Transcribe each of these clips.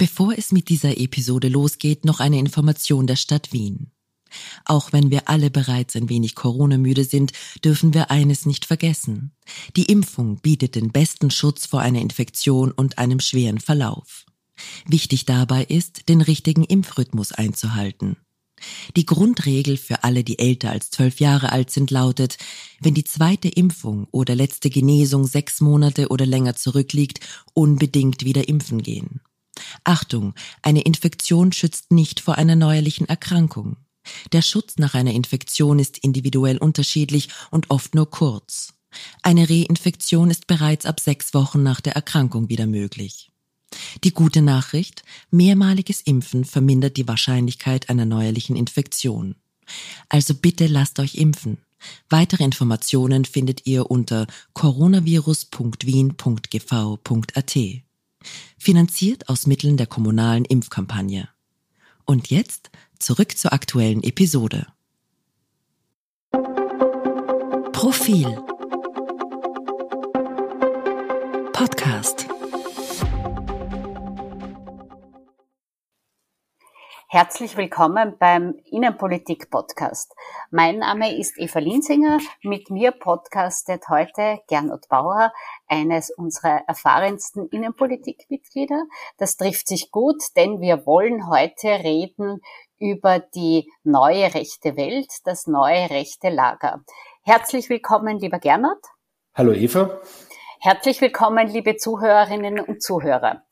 Bevor es mit dieser Episode losgeht, noch eine Information der Stadt Wien. Auch wenn wir alle bereits ein wenig Corona-müde sind, dürfen wir eines nicht vergessen. Die Impfung bietet den besten Schutz vor einer Infektion und einem schweren Verlauf. Wichtig dabei ist, den richtigen Impfrhythmus einzuhalten. Die Grundregel für alle, die älter als zwölf Jahre alt sind, lautet, wenn die zweite Impfung oder letzte Genesung sechs Monate oder länger zurückliegt, unbedingt wieder impfen gehen. Achtung, eine Infektion schützt nicht vor einer neuerlichen Erkrankung. Der Schutz nach einer Infektion ist individuell unterschiedlich und oft nur kurz. Eine Reinfektion ist bereits ab sechs Wochen nach der Erkrankung wieder möglich. Die gute Nachricht, mehrmaliges Impfen vermindert die Wahrscheinlichkeit einer neuerlichen Infektion. Also bitte lasst euch impfen. Weitere Informationen findet ihr unter coronavirus.wien.gv.at. Finanziert aus Mitteln der kommunalen Impfkampagne. Und jetzt zurück zur aktuellen Episode. Profil Podcast Herzlich willkommen beim Innenpolitik-Podcast. Mein Name ist Eva Linsinger. Mit mir podcastet heute Gernot Bauer, eines unserer erfahrensten Innenpolitikmitglieder. Das trifft sich gut, denn wir wollen heute reden über die neue rechte Welt, das neue rechte Lager. Herzlich willkommen, lieber Gernot. Hallo Eva. Herzlich willkommen, liebe Zuhörerinnen und Zuhörer.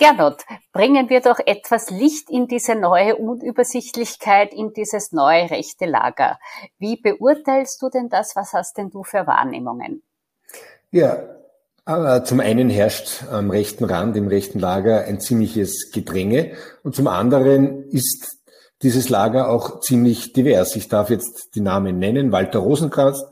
Gernot, bringen wir doch etwas Licht in diese neue Unübersichtlichkeit, in dieses neue rechte Lager. Wie beurteilst du denn das? Was hast denn du für Wahrnehmungen? Ja, aber zum einen herrscht am rechten Rand, im rechten Lager ein ziemliches Gedränge und zum anderen ist dieses Lager auch ziemlich divers. Ich darf jetzt die Namen nennen. Walter Rosenkranz,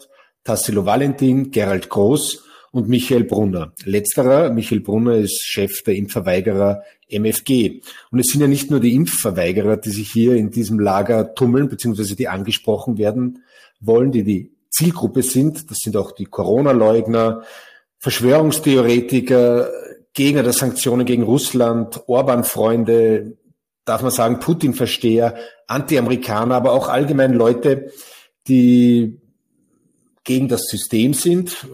Tassilo Valentin, Gerald Groß, und Michael Brunner. Letzterer, Michael Brunner, ist Chef der Impfverweigerer MFG. Und es sind ja nicht nur die Impfverweigerer, die sich hier in diesem Lager tummeln, beziehungsweise die angesprochen werden wollen, die die Zielgruppe sind. Das sind auch die Corona-Leugner, Verschwörungstheoretiker, Gegner der Sanktionen gegen Russland, Orban-Freunde, darf man sagen, Putin-Versteher, Anti-Amerikaner, aber auch allgemein Leute, die gegen das System sind,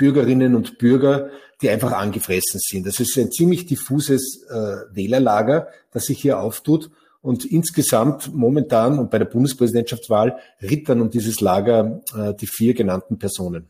Bürgerinnen und Bürger, die einfach angefressen sind. Das ist ein ziemlich diffuses äh, Wählerlager, das sich hier auftut. Und insgesamt momentan und bei der Bundespräsidentschaftswahl rittern um dieses Lager äh, die vier genannten Personen.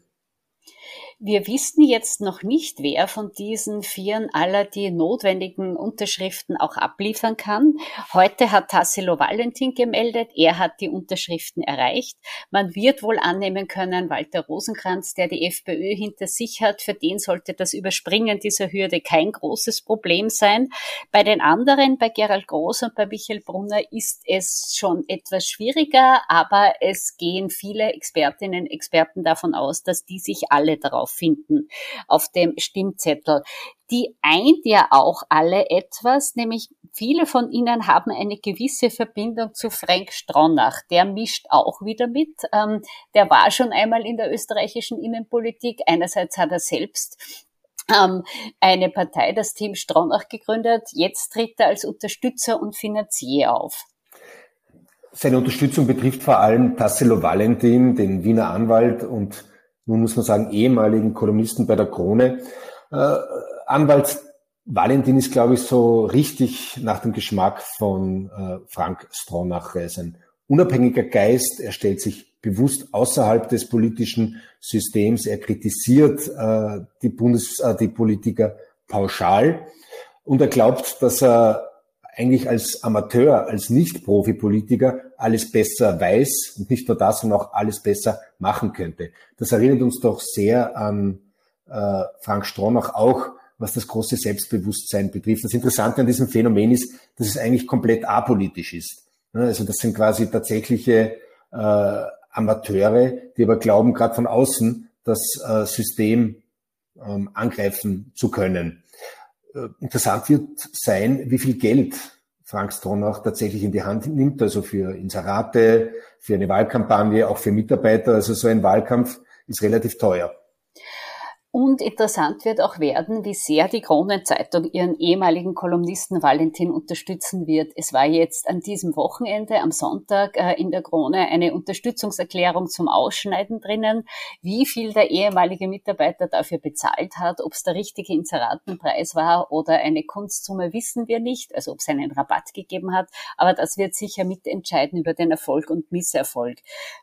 Wir wissen jetzt noch nicht, wer von diesen Vieren aller die notwendigen Unterschriften auch abliefern kann. Heute hat Tassilo Valentin gemeldet, er hat die Unterschriften erreicht. Man wird wohl annehmen können, Walter Rosenkranz, der die FPÖ hinter sich hat, für den sollte das Überspringen dieser Hürde kein großes Problem sein. Bei den anderen, bei Gerald Groß und bei Michael Brunner, ist es schon etwas schwieriger, aber es gehen viele Expertinnen und Experten davon aus, dass die sich alle darauf finden auf dem Stimmzettel. Die eint ja auch alle etwas, nämlich viele von ihnen haben eine gewisse Verbindung zu Frank Stronach. Der mischt auch wieder mit. Ähm, der war schon einmal in der österreichischen Innenpolitik. Einerseits hat er selbst ähm, eine Partei, das Team Stronach gegründet. Jetzt tritt er als Unterstützer und Finanzier auf. Seine Unterstützung betrifft vor allem Tassilo Valentin, den Wiener Anwalt und nun muss man sagen, ehemaligen Kolumnisten bei der Krone. Äh, Anwalt Valentin ist, glaube ich, so richtig nach dem Geschmack von äh, Frank Stronach. Er ist ein unabhängiger Geist. Er stellt sich bewusst außerhalb des politischen Systems. Er kritisiert äh, die Bundes, äh, die Politiker pauschal. Und er glaubt, dass er eigentlich als Amateur, als Nicht-Profi-Politiker alles besser weiß und nicht nur das, sondern auch alles besser machen könnte. Das erinnert uns doch sehr an äh, Frank Stronach auch, was das große Selbstbewusstsein betrifft. Das Interessante an diesem Phänomen ist, dass es eigentlich komplett apolitisch ist. Also das sind quasi tatsächliche äh, Amateure, die aber glauben, gerade von außen das äh, System ähm, angreifen zu können. Äh, interessant wird sein, wie viel Geld Frank Stronach tatsächlich in die Hand nimmt, also für Inserate, für eine Wahlkampagne, auch für Mitarbeiter. Also so ein Wahlkampf ist relativ teuer. Und interessant wird auch werden, wie sehr die Kronenzeitung ihren ehemaligen Kolumnisten Valentin unterstützen wird. Es war jetzt an diesem Wochenende, am Sonntag, äh, in der Krone eine Unterstützungserklärung zum Ausschneiden drinnen. Wie viel der ehemalige Mitarbeiter dafür bezahlt hat, ob es der richtige Inseratenpreis war oder eine Kunstsumme, wissen wir nicht. Also ob es einen Rabatt gegeben hat. Aber das wird sicher mitentscheiden über den Erfolg und Misserfolg.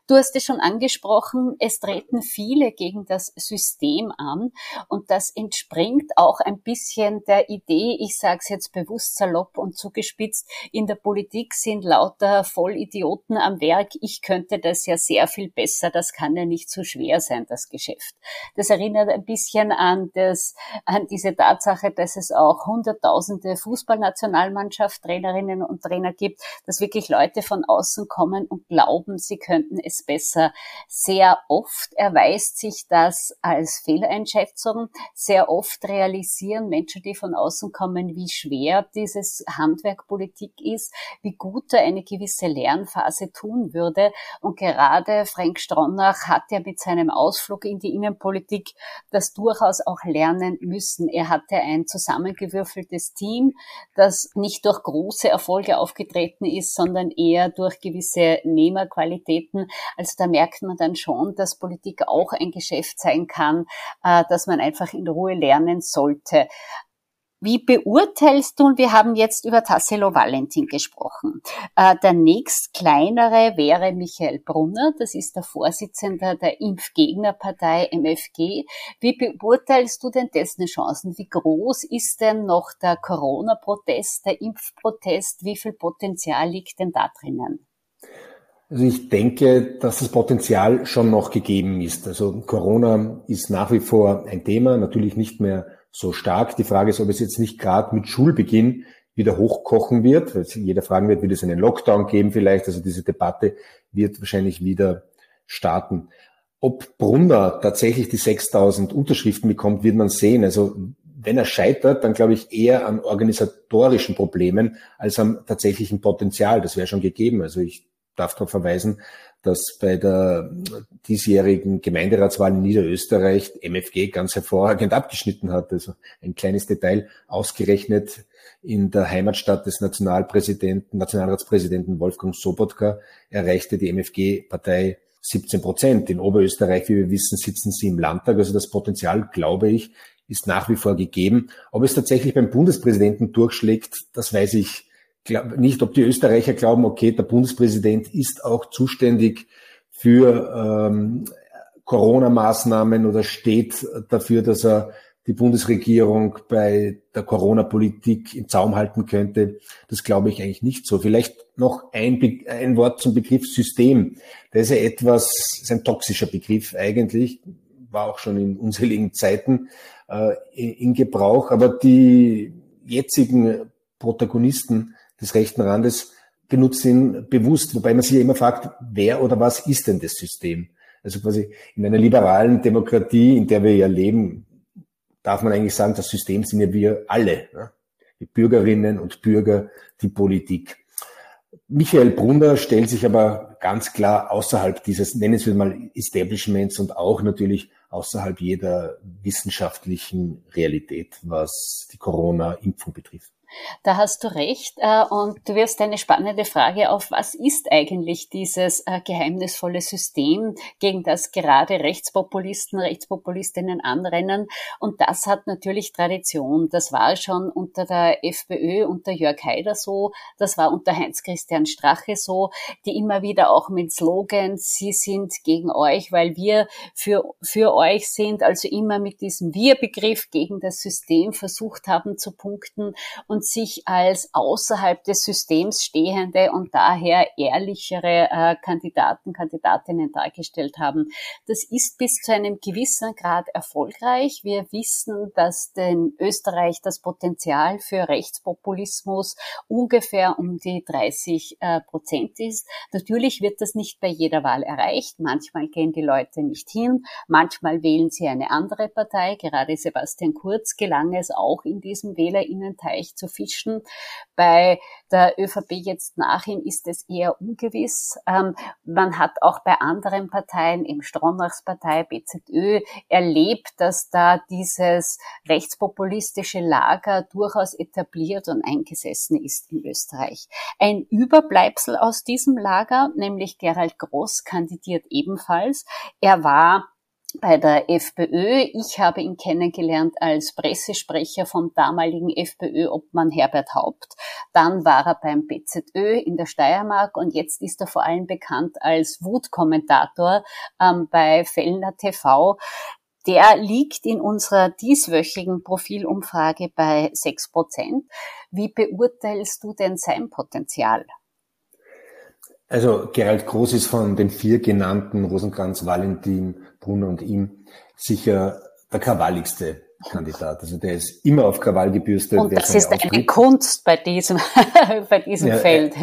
Du hast es schon angesprochen, es treten viele gegen das System an an. Und das entspringt auch ein bisschen der Idee, ich sage es jetzt bewusst salopp und zugespitzt, in der Politik sind lauter Vollidioten am Werk. Ich könnte das ja sehr viel besser. Das kann ja nicht so schwer sein, das Geschäft. Das erinnert ein bisschen an, das, an diese Tatsache, dass es auch hunderttausende Fußballnationalmannschaft, Trainerinnen und Trainer gibt, dass wirklich Leute von außen kommen und glauben, sie könnten es besser. Sehr oft erweist sich das als Fehleinschätzung Einschätzung. Sehr oft realisieren Menschen, die von außen kommen, wie schwer dieses Handwerk Politik ist, wie gut er eine gewisse Lernphase tun würde. Und gerade Frank Stronach hat ja mit seinem Ausflug in die Innenpolitik das durchaus auch lernen müssen. Er hatte ein zusammengewürfeltes Team, das nicht durch große Erfolge aufgetreten ist, sondern eher durch gewisse Nehmerqualitäten. Also da merkt man dann schon, dass Politik auch ein Geschäft sein kann, äh, dass man einfach in Ruhe lernen sollte. Wie beurteilst du, und wir haben jetzt über Tassilo Valentin gesprochen, äh, der nächst kleinere wäre Michael Brunner, das ist der Vorsitzende der Impfgegnerpartei MFG. Wie beurteilst du denn dessen Chancen? Wie groß ist denn noch der Corona-Protest, der Impfprotest? Wie viel Potenzial liegt denn da drinnen? Also ich denke, dass das Potenzial schon noch gegeben ist. Also Corona ist nach wie vor ein Thema, natürlich nicht mehr so stark. Die Frage ist, ob es jetzt nicht gerade mit Schulbeginn wieder hochkochen wird, weil jeder fragen wird, wird es einen Lockdown geben vielleicht. Also diese Debatte wird wahrscheinlich wieder starten. Ob Brunner tatsächlich die 6000 Unterschriften bekommt, wird man sehen. Also wenn er scheitert, dann glaube ich eher an organisatorischen Problemen als am tatsächlichen Potenzial. Das wäre schon gegeben. Also ich darf darauf verweisen, dass bei der diesjährigen Gemeinderatswahl in Niederösterreich MFG ganz hervorragend abgeschnitten hat. Also ein kleines Detail ausgerechnet in der Heimatstadt des Nationalpräsidenten, Nationalratspräsidenten Wolfgang Sobotka erreichte die MFG-Partei 17 Prozent. In Oberösterreich, wie wir wissen, sitzen sie im Landtag. Also das Potenzial, glaube ich, ist nach wie vor gegeben. Ob es tatsächlich beim Bundespräsidenten durchschlägt, das weiß ich nicht, ob die Österreicher glauben, okay, der Bundespräsident ist auch zuständig für ähm, Corona-Maßnahmen oder steht dafür, dass er die Bundesregierung bei der Corona-Politik im Zaum halten könnte. Das glaube ich eigentlich nicht so. Vielleicht noch ein, Be ein Wort zum Begriff System. Der ist ja etwas, ist ein toxischer Begriff eigentlich, war auch schon in unseligen Zeiten äh, in, in Gebrauch. Aber die jetzigen Protagonisten des rechten Randes benutzt ihn bewusst, wobei man sich ja immer fragt, wer oder was ist denn das System? Also quasi in einer liberalen Demokratie, in der wir ja leben, darf man eigentlich sagen, das System sind ja wir alle, ne? die Bürgerinnen und Bürger, die Politik. Michael Brunner stellt sich aber ganz klar außerhalb dieses, nennen wir mal, Establishments und auch natürlich außerhalb jeder wissenschaftlichen Realität, was die Corona-Impfung betrifft. Da hast du recht. Äh, und du wirst eine spannende Frage auf, was ist eigentlich dieses äh, geheimnisvolle System, gegen das gerade Rechtspopulisten, Rechtspopulistinnen anrennen. Und das hat natürlich Tradition. Das war schon unter der FPÖ, unter Jörg Haider so. Das war unter Heinz-Christian Strache so, die immer wieder auch mit Slogans, sie sind gegen euch, weil wir für, für euch sind, also immer mit diesem Wir-Begriff gegen das System versucht haben zu punkten. Und und sich als außerhalb des Systems stehende und daher ehrlichere äh, Kandidaten, Kandidatinnen dargestellt haben. Das ist bis zu einem gewissen Grad erfolgreich. Wir wissen, dass in Österreich das Potenzial für Rechtspopulismus ungefähr um die 30 äh, Prozent ist. Natürlich wird das nicht bei jeder Wahl erreicht. Manchmal gehen die Leute nicht hin. Manchmal wählen sie eine andere Partei. Gerade Sebastian Kurz gelang es auch in diesem Wählerinnenteich zu zu fischen. Bei der ÖVP jetzt nach ihm ist es eher ungewiss. Ähm, man hat auch bei anderen Parteien, im Stronachs Partei, BZÖ, erlebt, dass da dieses rechtspopulistische Lager durchaus etabliert und eingesessen ist in Österreich. Ein Überbleibsel aus diesem Lager, nämlich Gerald Groß, kandidiert ebenfalls. Er war bei der FPÖ. Ich habe ihn kennengelernt als Pressesprecher vom damaligen FPÖ-Obmann Herbert Haupt. Dann war er beim BZÖ in der Steiermark und jetzt ist er vor allem bekannt als Wutkommentator ähm, bei Fellner TV. Der liegt in unserer dieswöchigen Profilumfrage bei sechs Prozent. Wie beurteilst du denn sein Potenzial? Also Gerald Groß ist von den vier genannten, Rosenkranz, Valentin, Brunner und ihm, sicher der krawalligste Kandidat. Also der ist immer auf Krawall gebürstet. Und das ist eine Kunst bei diesem, bei diesem ja, Feld.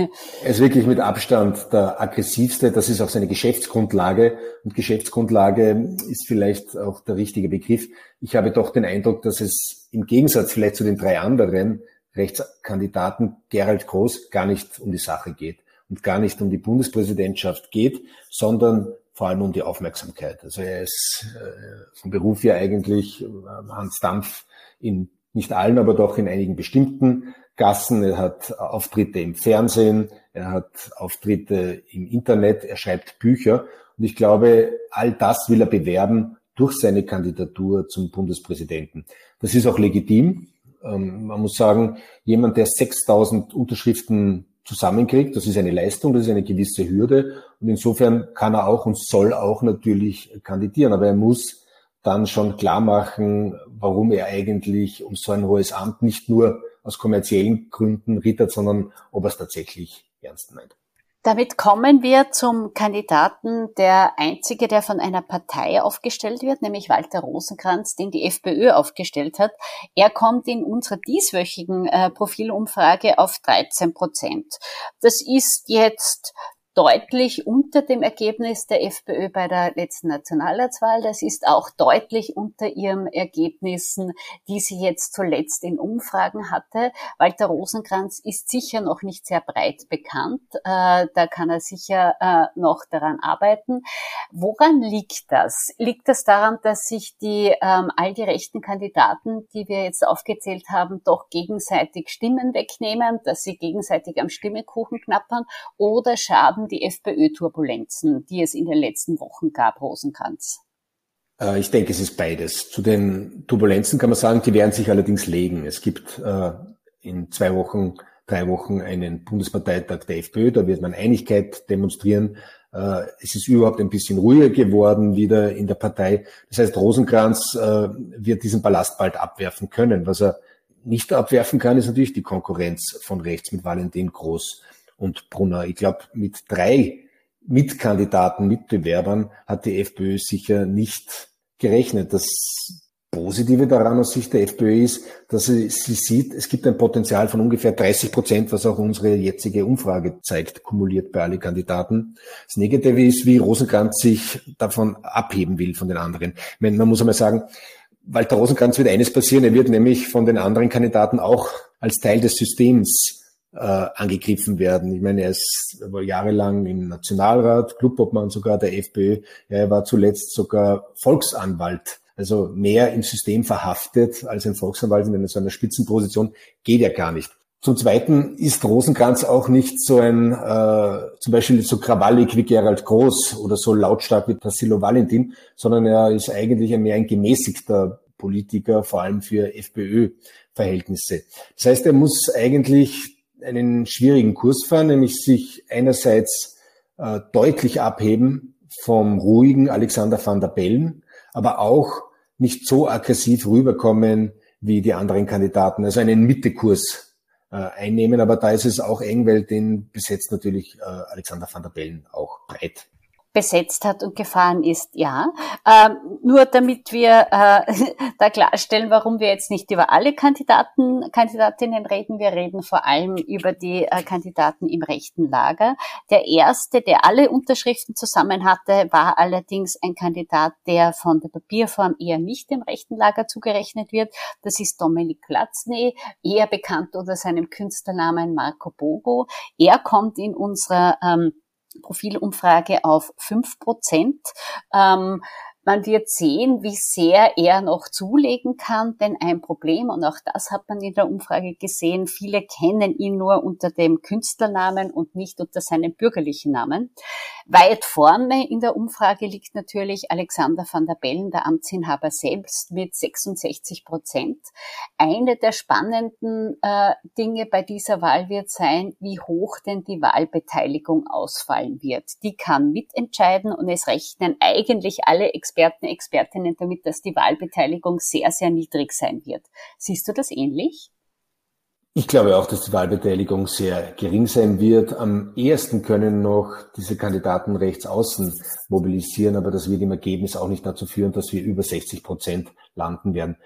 Er ist wirklich mit Abstand der aggressivste. Das ist auch seine Geschäftsgrundlage. Und Geschäftsgrundlage ist vielleicht auch der richtige Begriff. Ich habe doch den Eindruck, dass es im Gegensatz vielleicht zu den drei anderen Rechtskandidaten Gerald Groß gar nicht um die Sache geht und gar nicht um die Bundespräsidentschaft geht, sondern vor allem um die Aufmerksamkeit. Also er ist äh, vom Beruf her eigentlich äh, Hans Dampf in nicht allen, aber doch in einigen bestimmten Gassen. Er hat Auftritte im Fernsehen, er hat Auftritte im Internet, er schreibt Bücher. Und ich glaube, all das will er bewerben durch seine Kandidatur zum Bundespräsidenten. Das ist auch legitim. Ähm, man muss sagen, jemand, der 6000 Unterschriften zusammenkriegt. Das ist eine Leistung, das ist eine gewisse Hürde. Und insofern kann er auch und soll auch natürlich kandidieren. Aber er muss dann schon klar machen, warum er eigentlich um so ein hohes Amt nicht nur aus kommerziellen Gründen rittert, sondern ob er es tatsächlich ernst meint. Damit kommen wir zum Kandidaten, der einzige, der von einer Partei aufgestellt wird, nämlich Walter Rosenkranz, den die FPÖ aufgestellt hat. Er kommt in unserer dieswöchigen äh, Profilumfrage auf 13 Prozent. Das ist jetzt deutlich unter dem Ergebnis der FPÖ bei der letzten Nationalratswahl. Das ist auch deutlich unter ihren Ergebnissen, die sie jetzt zuletzt in Umfragen hatte. Walter Rosenkranz ist sicher noch nicht sehr breit bekannt. Äh, da kann er sicher äh, noch daran arbeiten. Woran liegt das? Liegt das daran, dass sich die ähm, all die rechten Kandidaten, die wir jetzt aufgezählt haben, doch gegenseitig Stimmen wegnehmen, dass sie gegenseitig am Stimmekuchen knappern oder schaden die FPÖ-Turbulenzen, die es in den letzten Wochen gab, Rosenkranz? Äh, ich denke, es ist beides. Zu den Turbulenzen kann man sagen, die werden sich allerdings legen. Es gibt äh, in zwei Wochen, drei Wochen einen Bundesparteitag der FPÖ, da wird man Einigkeit demonstrieren. Äh, es ist überhaupt ein bisschen ruhiger geworden wieder in der Partei. Das heißt, Rosenkranz wird diesen Ballast bald abwerfen können. Was er nicht abwerfen kann, ist natürlich die Konkurrenz von rechts mit Valentin Groß und Brunner. Ich glaube, mit drei Mitkandidaten, Mitbewerbern hat die FPÖ sicher nicht gerechnet. Das Positive daran aus Sicht der FPÖ ist, dass sie, sie sieht, es gibt ein Potenzial von ungefähr 30 Prozent, was auch unsere jetzige Umfrage zeigt, kumuliert bei allen Kandidaten. Das Negative ist, wie Rosenkranz sich davon abheben will von den anderen. Meine, man muss einmal sagen, Walter Rosenkranz wird eines passieren, er wird nämlich von den anderen Kandidaten auch als Teil des Systems äh, angegriffen werden. Ich meine, er ist er war jahrelang im Nationalrat, Clubobmann sogar der FPÖ. Ja, er war zuletzt sogar Volksanwalt. Also mehr im System verhaftet als ein Volksanwalt in so einer Spitzenposition geht ja gar nicht. Zum Zweiten ist Rosenkranz auch nicht so ein, äh, zum Beispiel so krawallig wie Gerald Groß oder so lautstark wie Tassilo Valentin, sondern er ist eigentlich mehr ein gemäßigter Politiker, vor allem für FPÖ-Verhältnisse. Das heißt, er muss eigentlich einen schwierigen Kurs fahren, nämlich sich einerseits äh, deutlich abheben vom ruhigen Alexander van der Bellen, aber auch nicht so aggressiv rüberkommen wie die anderen Kandidaten, also einen Mittekurs äh, einnehmen. Aber da ist es auch eng, weil den besetzt natürlich äh, Alexander van der Bellen auch breit. Besetzt hat und gefahren ist, ja. Ähm, nur damit wir äh, da klarstellen, warum wir jetzt nicht über alle Kandidaten, Kandidatinnen reden, wir reden vor allem über die äh, Kandidaten im rechten Lager. Der erste, der alle Unterschriften zusammen hatte, war allerdings ein Kandidat, der von der Papierform eher nicht dem rechten Lager zugerechnet wird. Das ist Dominik Platzny, eher bekannt unter seinem Künstlernamen Marco Bogo. Er kommt in unserer ähm, Profilumfrage auf fünf Prozent. Ähm, man wird sehen, wie sehr er noch zulegen kann, denn ein Problem, und auch das hat man in der Umfrage gesehen, viele kennen ihn nur unter dem Künstlernamen und nicht unter seinem bürgerlichen Namen. Weit vorne in der Umfrage liegt natürlich Alexander van der Bellen, der Amtsinhaber selbst, mit 66 Prozent. Eine der spannenden äh, Dinge bei dieser Wahl wird sein, wie hoch denn die Wahlbeteiligung ausfallen wird. Die kann mitentscheiden und es rechnen eigentlich alle Experten Experten, Expertinnen damit, dass die Wahlbeteiligung sehr, sehr niedrig sein wird. Siehst du das ähnlich? Ich glaube auch, dass die Wahlbeteiligung sehr gering sein wird. Am ehesten können noch diese Kandidaten rechts außen mobilisieren, aber das wird im Ergebnis auch nicht dazu führen, dass wir über 60 Prozent landen werden.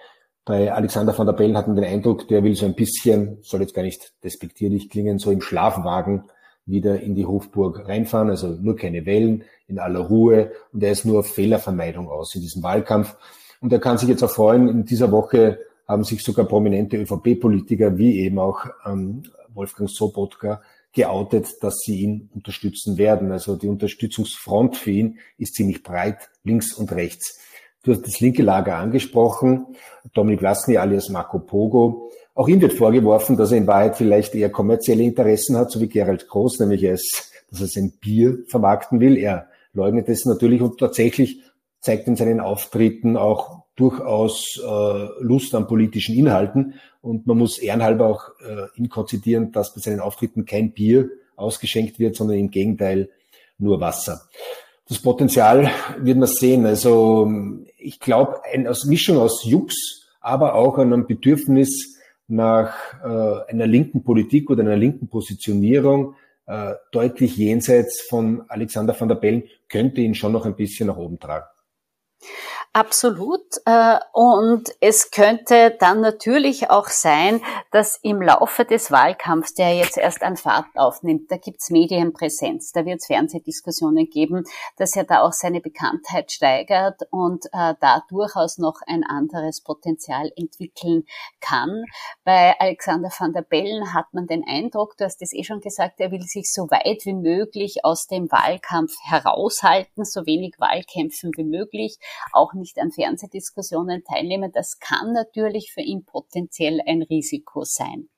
Bei Alexander van der Bellen hatten den Eindruck, der will so ein bisschen, soll jetzt gar nicht despektierlich klingen, so im Schlafwagen wieder in die Hofburg reinfahren, also nur keine Wellen, in aller Ruhe und er ist nur auf Fehlervermeidung aus in diesem Wahlkampf. Und er kann sich jetzt auch freuen, in dieser Woche haben sich sogar prominente ÖVP-Politiker wie eben auch ähm, Wolfgang Sobotka geoutet, dass sie ihn unterstützen werden. Also die Unterstützungsfront für ihn ist ziemlich breit, links und rechts. Du hast das linke Lager angesprochen, Dominik Lasny alias Marco Pogo. Auch ihm wird vorgeworfen, dass er in Wahrheit vielleicht eher kommerzielle Interessen hat, so wie Gerald Groß, nämlich es, dass er sein Bier vermarkten will. Er leugnet es natürlich und tatsächlich zeigt in seinen Auftritten auch durchaus äh, Lust an politischen Inhalten. Und man muss ehrenhalber auch äh, ihn konzidieren, dass bei seinen Auftritten kein Bier ausgeschenkt wird, sondern im Gegenteil nur Wasser. Das Potenzial wird man sehen. Also ich glaube, eine Mischung aus Jux, aber auch einem Bedürfnis nach äh, einer linken Politik oder einer linken Positionierung, äh, deutlich jenseits von Alexander van der Bellen, könnte ihn schon noch ein bisschen nach oben tragen. Absolut. Äh, und es könnte dann natürlich auch sein, dass im Laufe des Wahlkampfs, der jetzt erst an Fahrt aufnimmt, da gibt's Medienpräsenz, da wird es Fernsehdiskussionen geben, dass er da auch seine Bekanntheit steigert und äh, da durchaus noch ein anderes Potenzial entwickeln kann. Bei Alexander van der Bellen hat man den Eindruck, du hast es eh schon gesagt, er will sich so weit wie möglich aus dem Wahlkampf heraushalten, so wenig Wahlkämpfen wie möglich, auch nicht an Fernsehdiskussionen teilnehmen, das kann natürlich für ihn potenziell ein Risiko sein.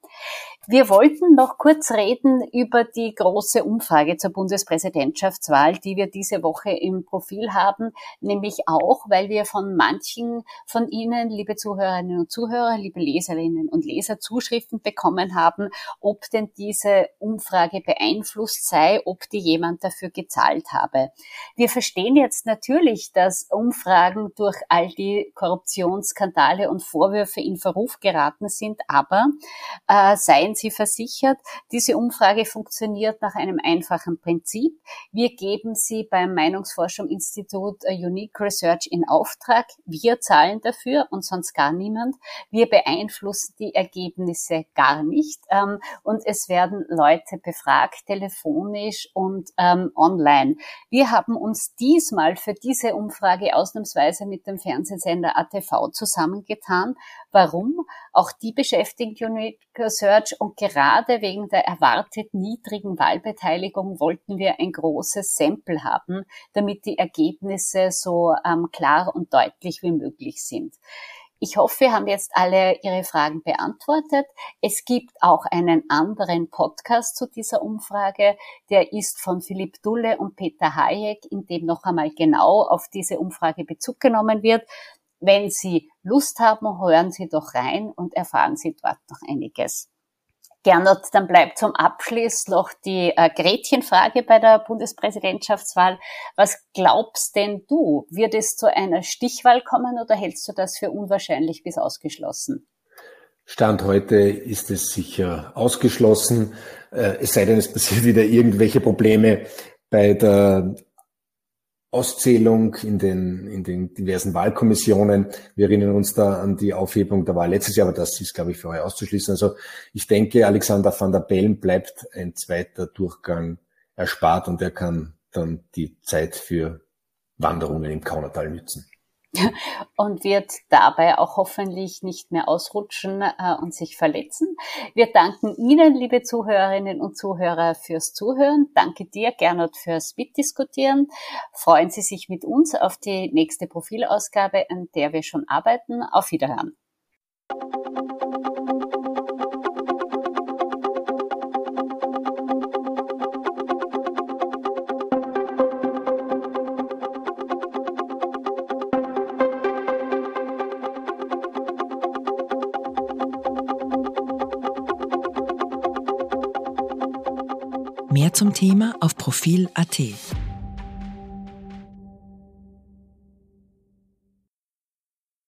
Wir wollten noch kurz reden über die große Umfrage zur Bundespräsidentschaftswahl, die wir diese Woche im Profil haben, nämlich auch, weil wir von manchen von Ihnen, liebe Zuhörerinnen und Zuhörer, liebe Leserinnen und Leser, Zuschriften bekommen haben, ob denn diese Umfrage beeinflusst sei, ob die jemand dafür gezahlt habe. Wir verstehen jetzt natürlich, dass Umfragen durch all die Korruptionsskandale und Vorwürfe in Verruf geraten sind, aber äh, seien seien Sie versichert, diese Umfrage funktioniert nach einem einfachen Prinzip. Wir geben sie beim Meinungsforschungsinstitut äh, Unique Research in Auftrag. Wir zahlen dafür und sonst gar niemand. Wir beeinflussen die Ergebnisse gar nicht. Ähm, und es werden Leute befragt, telefonisch und ähm, online. Wir haben uns diesmal für diese Umfrage ausnahmsweise mit dem Fernsehsender ATV zusammengetan. Warum? Auch die beschäftigen Unique Research und gerade wegen der erwartet niedrigen Wahlbeteiligung wollten wir ein großes Sample haben, damit die Ergebnisse so ähm, klar und deutlich wie möglich sind. Ich hoffe, wir haben jetzt alle Ihre Fragen beantwortet. Es gibt auch einen anderen Podcast zu dieser Umfrage. Der ist von Philipp Dulle und Peter Hayek, in dem noch einmal genau auf diese Umfrage Bezug genommen wird. Wenn Sie Lust haben, hören Sie doch rein und erfahren Sie dort noch einiges. Gernot, dann bleibt zum Abschluss noch die äh, Gretchenfrage bei der Bundespräsidentschaftswahl. Was glaubst denn du? Wird es zu einer Stichwahl kommen oder hältst du das für unwahrscheinlich bis ausgeschlossen? Stand heute ist es sicher ausgeschlossen. Äh, es sei denn, es passiert wieder irgendwelche Probleme bei der Auszählung in den, in den diversen Wahlkommissionen. Wir erinnern uns da an die Aufhebung der Wahl letztes Jahr, aber das ist, glaube ich, für euch auszuschließen. Also ich denke, Alexander van der Bellen bleibt ein zweiter Durchgang erspart und er kann dann die Zeit für Wanderungen im Kaunertal nützen. Und wird dabei auch hoffentlich nicht mehr ausrutschen äh, und sich verletzen. Wir danken Ihnen, liebe Zuhörerinnen und Zuhörer, fürs Zuhören. Danke dir, Gernot, fürs Mitdiskutieren. Freuen Sie sich mit uns auf die nächste Profilausgabe, an der wir schon arbeiten. Auf Wiederhören. Thema auf Profil.at.